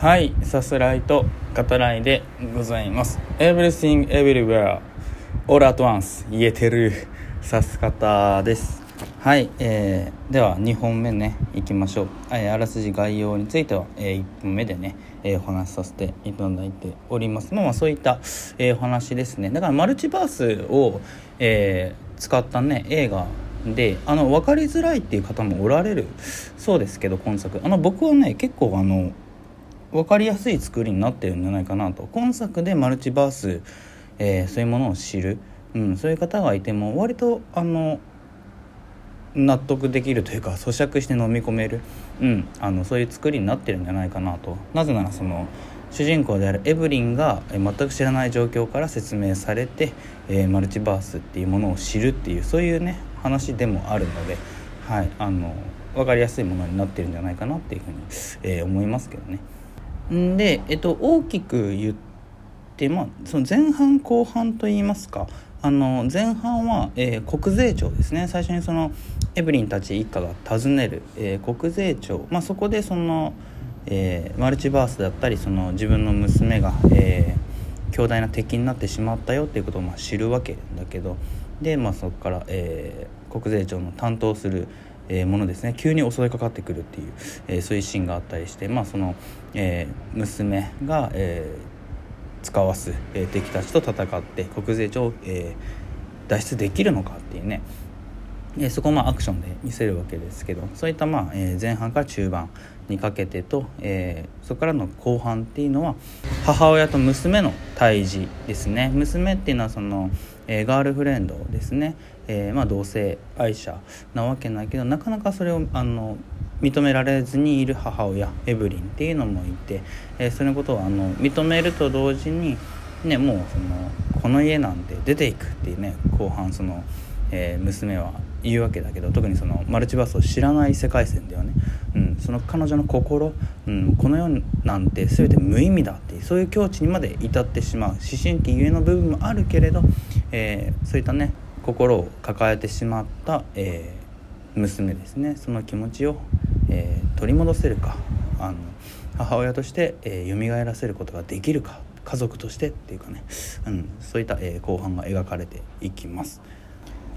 はい、さすらいと語らいでございます。Everything Everywhere All at Once 言えてる。さす方です。はい、えー、では2本目ねいきましょう、えーあらすじ概要については、え1本目でね、えーお話しさせていただいております。まあまあそういった、えーお話ですね。だからマルチバースを、えー使ったね映画であの分かりづらいっていう方もおられるそうですけど今作。あの僕はね結構あの分かりやすい作りになってるんじゃないかなと。今作でマルチバース、えーそういうものを知る、うん、そういう方がいても割とあの納得できるというか咀嚼して飲み込める、うん、あのそういう作りになってるんじゃないかなと。なぜならその主人公であるエブリンが全く知らない状況から説明されて、えーマルチバースっていうものを知るっていうそういうね話でもあるので、はい、あの分かりやすいものになってるんじゃないかなっていうふうに、えー思いますけどね。で、えっと、大きく言って、まあ、その前半後半といいますかあの前半は、えー国税庁ですね。最初にそのエブリンたち一家が訪ねる、えー国税庁、まあ、そこでその、えーマルチバースだったりその自分の娘が、え強大な敵になってしまったよっていうことをまあ知るわけだけど。で、まあ、そこから、え国税庁の担当するえーものですね。急に襲いかかってくるっていう、えーそういうシーンがあったりして、まあそのえー娘が、えー使わす、えー敵たちと戦って国税庁を、え脱出できるのかっていうね、えーそこをまあアクションで見せるわけですけどそういったまあ、えー前半から中盤にかけてと、えーそこからの後半っていうのは母親と娘の対峙ですね。娘っていうのはその、えーガールフレンドですね、えーまあ、同性愛者なわけないけどなかなかそれをあの認められずにいる母親エブリンっていうのもいて、えーそのことをあの認めると同時にねもうそのこの家なんて出ていくっていうね後半その、えー娘は言うわけだけど特にそのマルチバースを知らない世界線ではね、うん、その彼女の心、うん、この世なんて全て無意味だっていうそういう境地にまで至ってしまう。思春期ゆえの部分もあるけれど、えーそういったね心を抱えてしまった、えー娘ですね。その気持ちを、えー取り戻せるかあの母親として、えー蘇らせることができるか家族としてっていうかね、うん、そういった、えー後半が描かれていきます。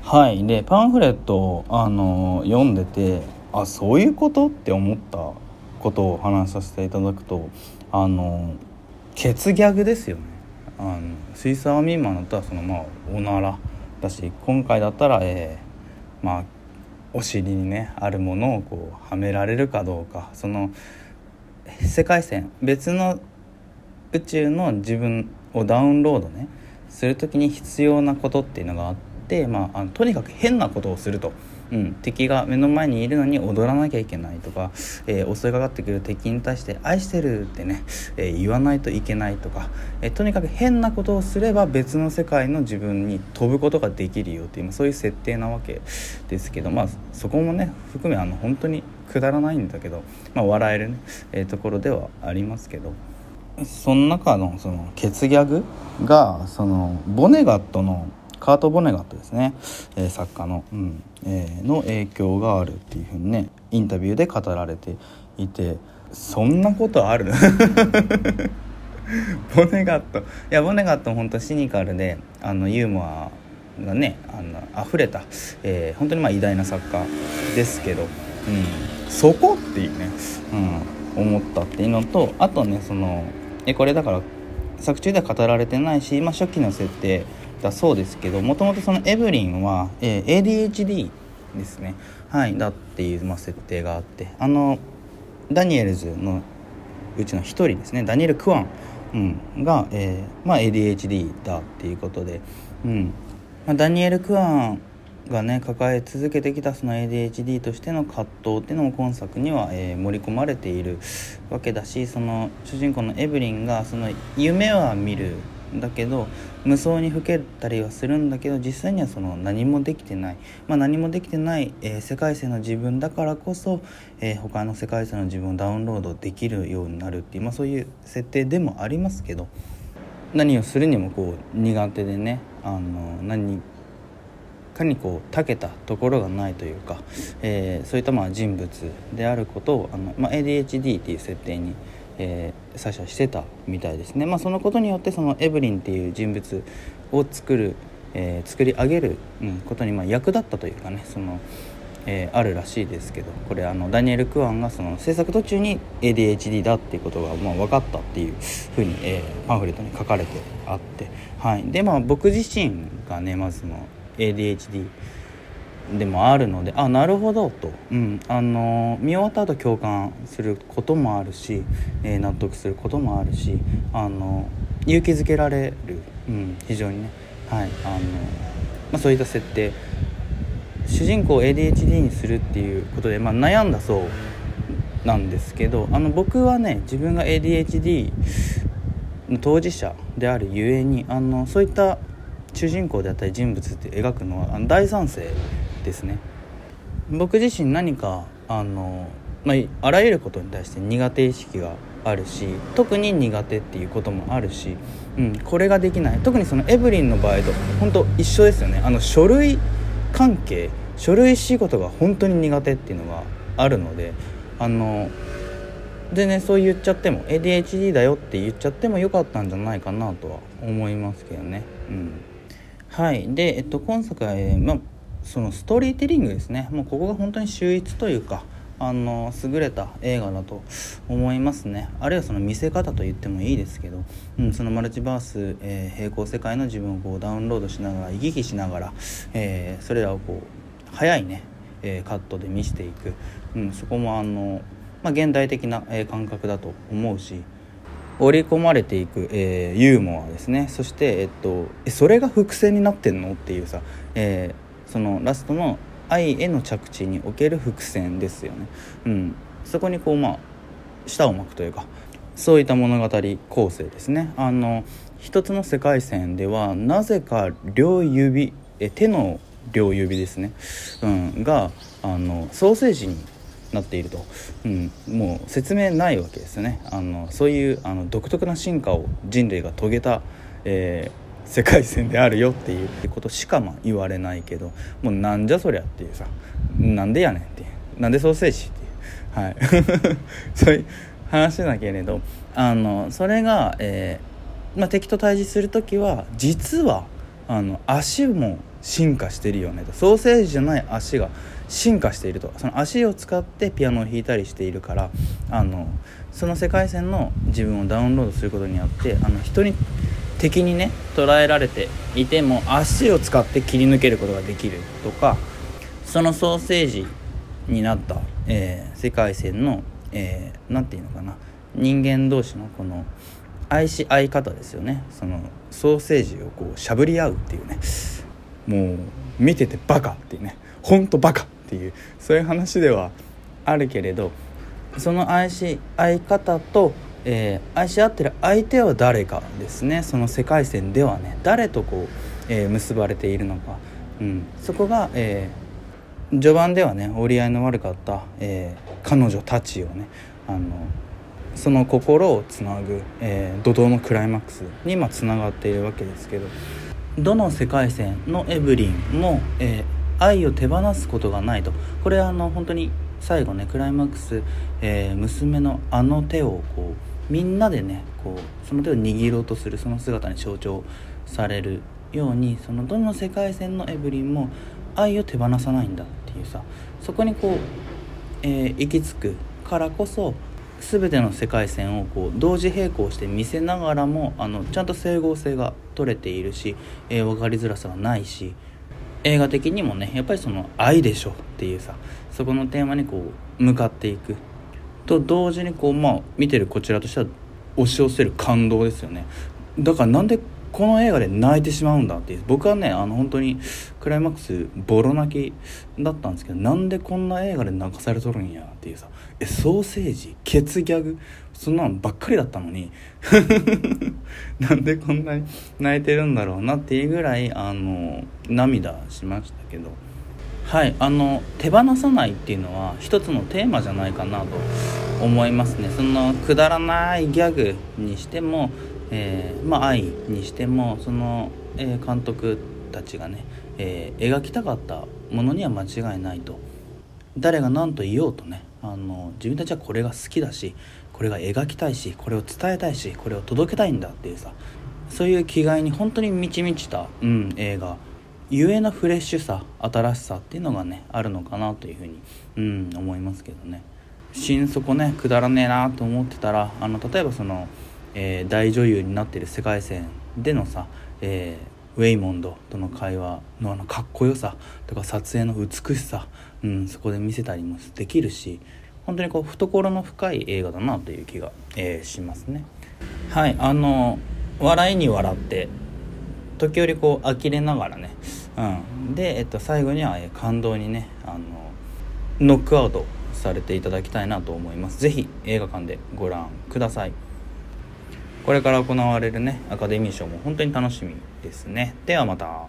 はい。でパンフレットを、あの読んでてあそういうことって思ったことを話させていただくとあのケツギャグですよね。あのスイスアーミーマンだったらそのまあおなら。だし今回だったら、えーまあお尻にねあるものをこうはめられるかどうかその世界線別の宇宙の自分をダウンロードねする時に必要なことっていうのがあって、まあ、あのとにかく変なことをすると、うん、敵が目の前にいるのに踊らなきゃいけないとか、えー襲いかかってくる敵に対して「愛してる」ってね、えー言わないといけないとか、えーとにかく変なことをすれば別の世界の自分に飛ぶことができるよっていうそういう設定なわけですけど、まあ、そこもね含めあの本当にくだらないんだけど、まあ、笑えるね、えーところではありますけど。その中のそのケツギャグがそのボネガットのカート・ボネガットですね、えー作家の、うんえーの影響があるっていうふうにねインタビューで語られていてそんなことある？ボネガットいやボネガット本当シニカルであのユーモアがねあの溢れた、えー本当にまあ偉大な作家ですけど、うん、そこっていうね、うん、思ったっていうのとあとねそのえこれだから作中では語られてないし、まあ、初期の設定だそうですけどもともとそのエブリンは、え ADHD ですね。はいだっていう、ま、設定があって。あのダニエルズのうちの一人ですね。ダニエル・クワン、うん、が、えーまあ、ADHD だっていうことで、うん。まあ、ダニエル・クワンがね抱え続けてきたその ADHD としての葛藤っていうのも今作には、えー盛り込まれているわけだしその主人公のエブリンがその夢は見るだけど無双にふけたりはするんだけど実際にはその何もできてない、まあ、何もできてない、えー世界線の自分だからこそ、えー他の世界線の自分をダウンロードできるようになるっていう、まあ、そういう設定でもありますけど何をするにもこう苦手でねあの何かにこう長けたところがないというか、えーそういったまあ人物であることをあの、まあ、ADHD っていう設定にえー、最初はしてたみたいですね、まあ、そのことによってそのエブリンっていう人物を作る、えー、作り上げる、うん、ことにま役立ったというかねその、えー、あるらしいですけどこれあのダニエル・クワンがその制作途中に ADHD だっていうことがまあ分かったっていうふうに、えー、パンフレットに書かれてあって、はい、でまあ僕自身がねまずの ADHD でもあるのであなるほどと、うん、あの見終わった後共感することもあるし、えー、納得することもあるしあの勇気づけられる、うん、非常にね、はい。あのまあ、そういった設定。主人公を ADHD にするっていうことで、まあ、悩んだそうなんですけどあの僕はね自分が ADHD の当事者であるゆえにあのそういった主人公であったり人物って描くのは大賛成ですね。僕自身何かあの、まあ、あらゆることに対して苦手意識があるし特に苦手っていうこともあるし、うん、これができない。特にそのエブリンの場合と本当一緒ですよね。あの書類関係書類仕事が本当に苦手っていうのがあるのであのでねそう言っちゃっても ADHD だよって言っちゃってもよかったんじゃないかなとは思いますけどね。うん。はい。でえっと今作は、えー、まそのストーリーテリングですね。もうここが本当に秀逸というかあの優れた映画だと思いますね。あるいはその見せ方と言ってもいいですけど、うん、そのマルチバース、えー、平行世界の自分をこうダウンロードしながら行き来しながら、えー、それらをこう早いね、えー、カットで見せていく、うん、そこもあの、まあ、現代的な、え感覚だと思うし織り込まれていく、えユーモアですね。そして、えっと、それが伏線になってんの？っていうさ、えそのラストの愛への着地における伏線ですよね、うん、そこにこうまあ舌を巻くというかそういった物語構成ですね。あの一つの世界線ではなぜか両指え手の両指ですね、うん、があのソーセージになっていると、うん、もう説明ないわけですよね。あのそういうあの独特な進化を人類が遂げた、えー世界線であるよっていうことしかま言われないけどもうなんじゃそりゃっていうさなんでやねんっていうなんでソーセージっていうはい。そういう話だけれどあのそれが、えーまあ、敵と対峙する時は実はあの足も進化してるよねと。ソーセージじゃない足が進化していると。その足を使ってピアノを弾いたりしているからあのその世界線の自分をダウンロードすることによってあの人に敵にね捉えられていても足を使って切り抜けることができるとかそのソーセージになった、えー、世界線の何、えー、て言うのかな人間同士のこの愛し合い方ですよね。そのソーセージをこうしゃぶり合うっていうね。もう見ててバカっていうね。ほんとバカっていう。そういう話ではあるけれどその愛し合い方とえー、愛し合ってる相手は誰かですね。その世界線ではね。誰とこう、えー、結ばれているのか、うん、そこが、えー、序盤ではね折り合いの悪かった、え彼女たちをねあのその心をつなぐ、え怒涛のクライマックスに今つながっているわけですけど。どの世界線のエブリンも、え愛を手放すことがないと。これはあの本当に最後ねクライマックス、え娘のあの手をこうみんなでねこうその手を握ろうとするその姿に象徴されるようにそのどの世界線のエブリンも愛を手放さないんだっていうさそこにこう、えー、行き着くからこそ全ての世界線をこう同時並行して見せながらもあのちゃんと整合性が取れているし、えー、分かりづらさはないし映画的にもねやっぱりその愛でしょっていうさそこのテーマにこう向かっていく。と同時にこうまあ見てるこちらとしては押し寄せる感動ですよね。だからなんでこの映画で泣いてしまうんだっていう。僕はねあの本当にクライマックスボロ泣きだったんですけどなんでこんな映画で泣かされとるんやっていうさ。えソーセージケツギャグそんなのばっかりだったのに。なんでこんなに泣いてるんだろうなっていうぐらいあの涙しましたけど。はいあの手放さないっていうのは一つのテーマじゃないかなと思いますね。そのくだらないギャグにしても、えー、まあ、愛にしてもその、え、監督たちがね、え、描きたかったものには間違いないと。誰が何と言おうとねあの自分たちはこれが好きだしこれが描きたいしこれを伝えたいしこれを届けたいんだっていうさそういう気概に本当に満ち満ちた、うん、映画。ゆえのフレッシュさ新しさっていうのがねあるのかなというふうに、うん、思いますけどね。心底ねくだらねえなと思ってたらあの例えばその、えー、大女優になってる世界線でのさ、えー、ウェイモンドとの会話のあのかっこよさとか撮影の美しさ、うん、そこで見せたりもできるし本当にこう懐の深い映画だなという気が、えー、しますね。はいあの笑いに笑って時折こう呆れながらね、うん、で、えっと、最後には感動にねあのノックアウトされていただきたいなと思います是非映画館でご覧くださいこれから行われるねアカデミー賞も本当に楽しみですね。ではまた。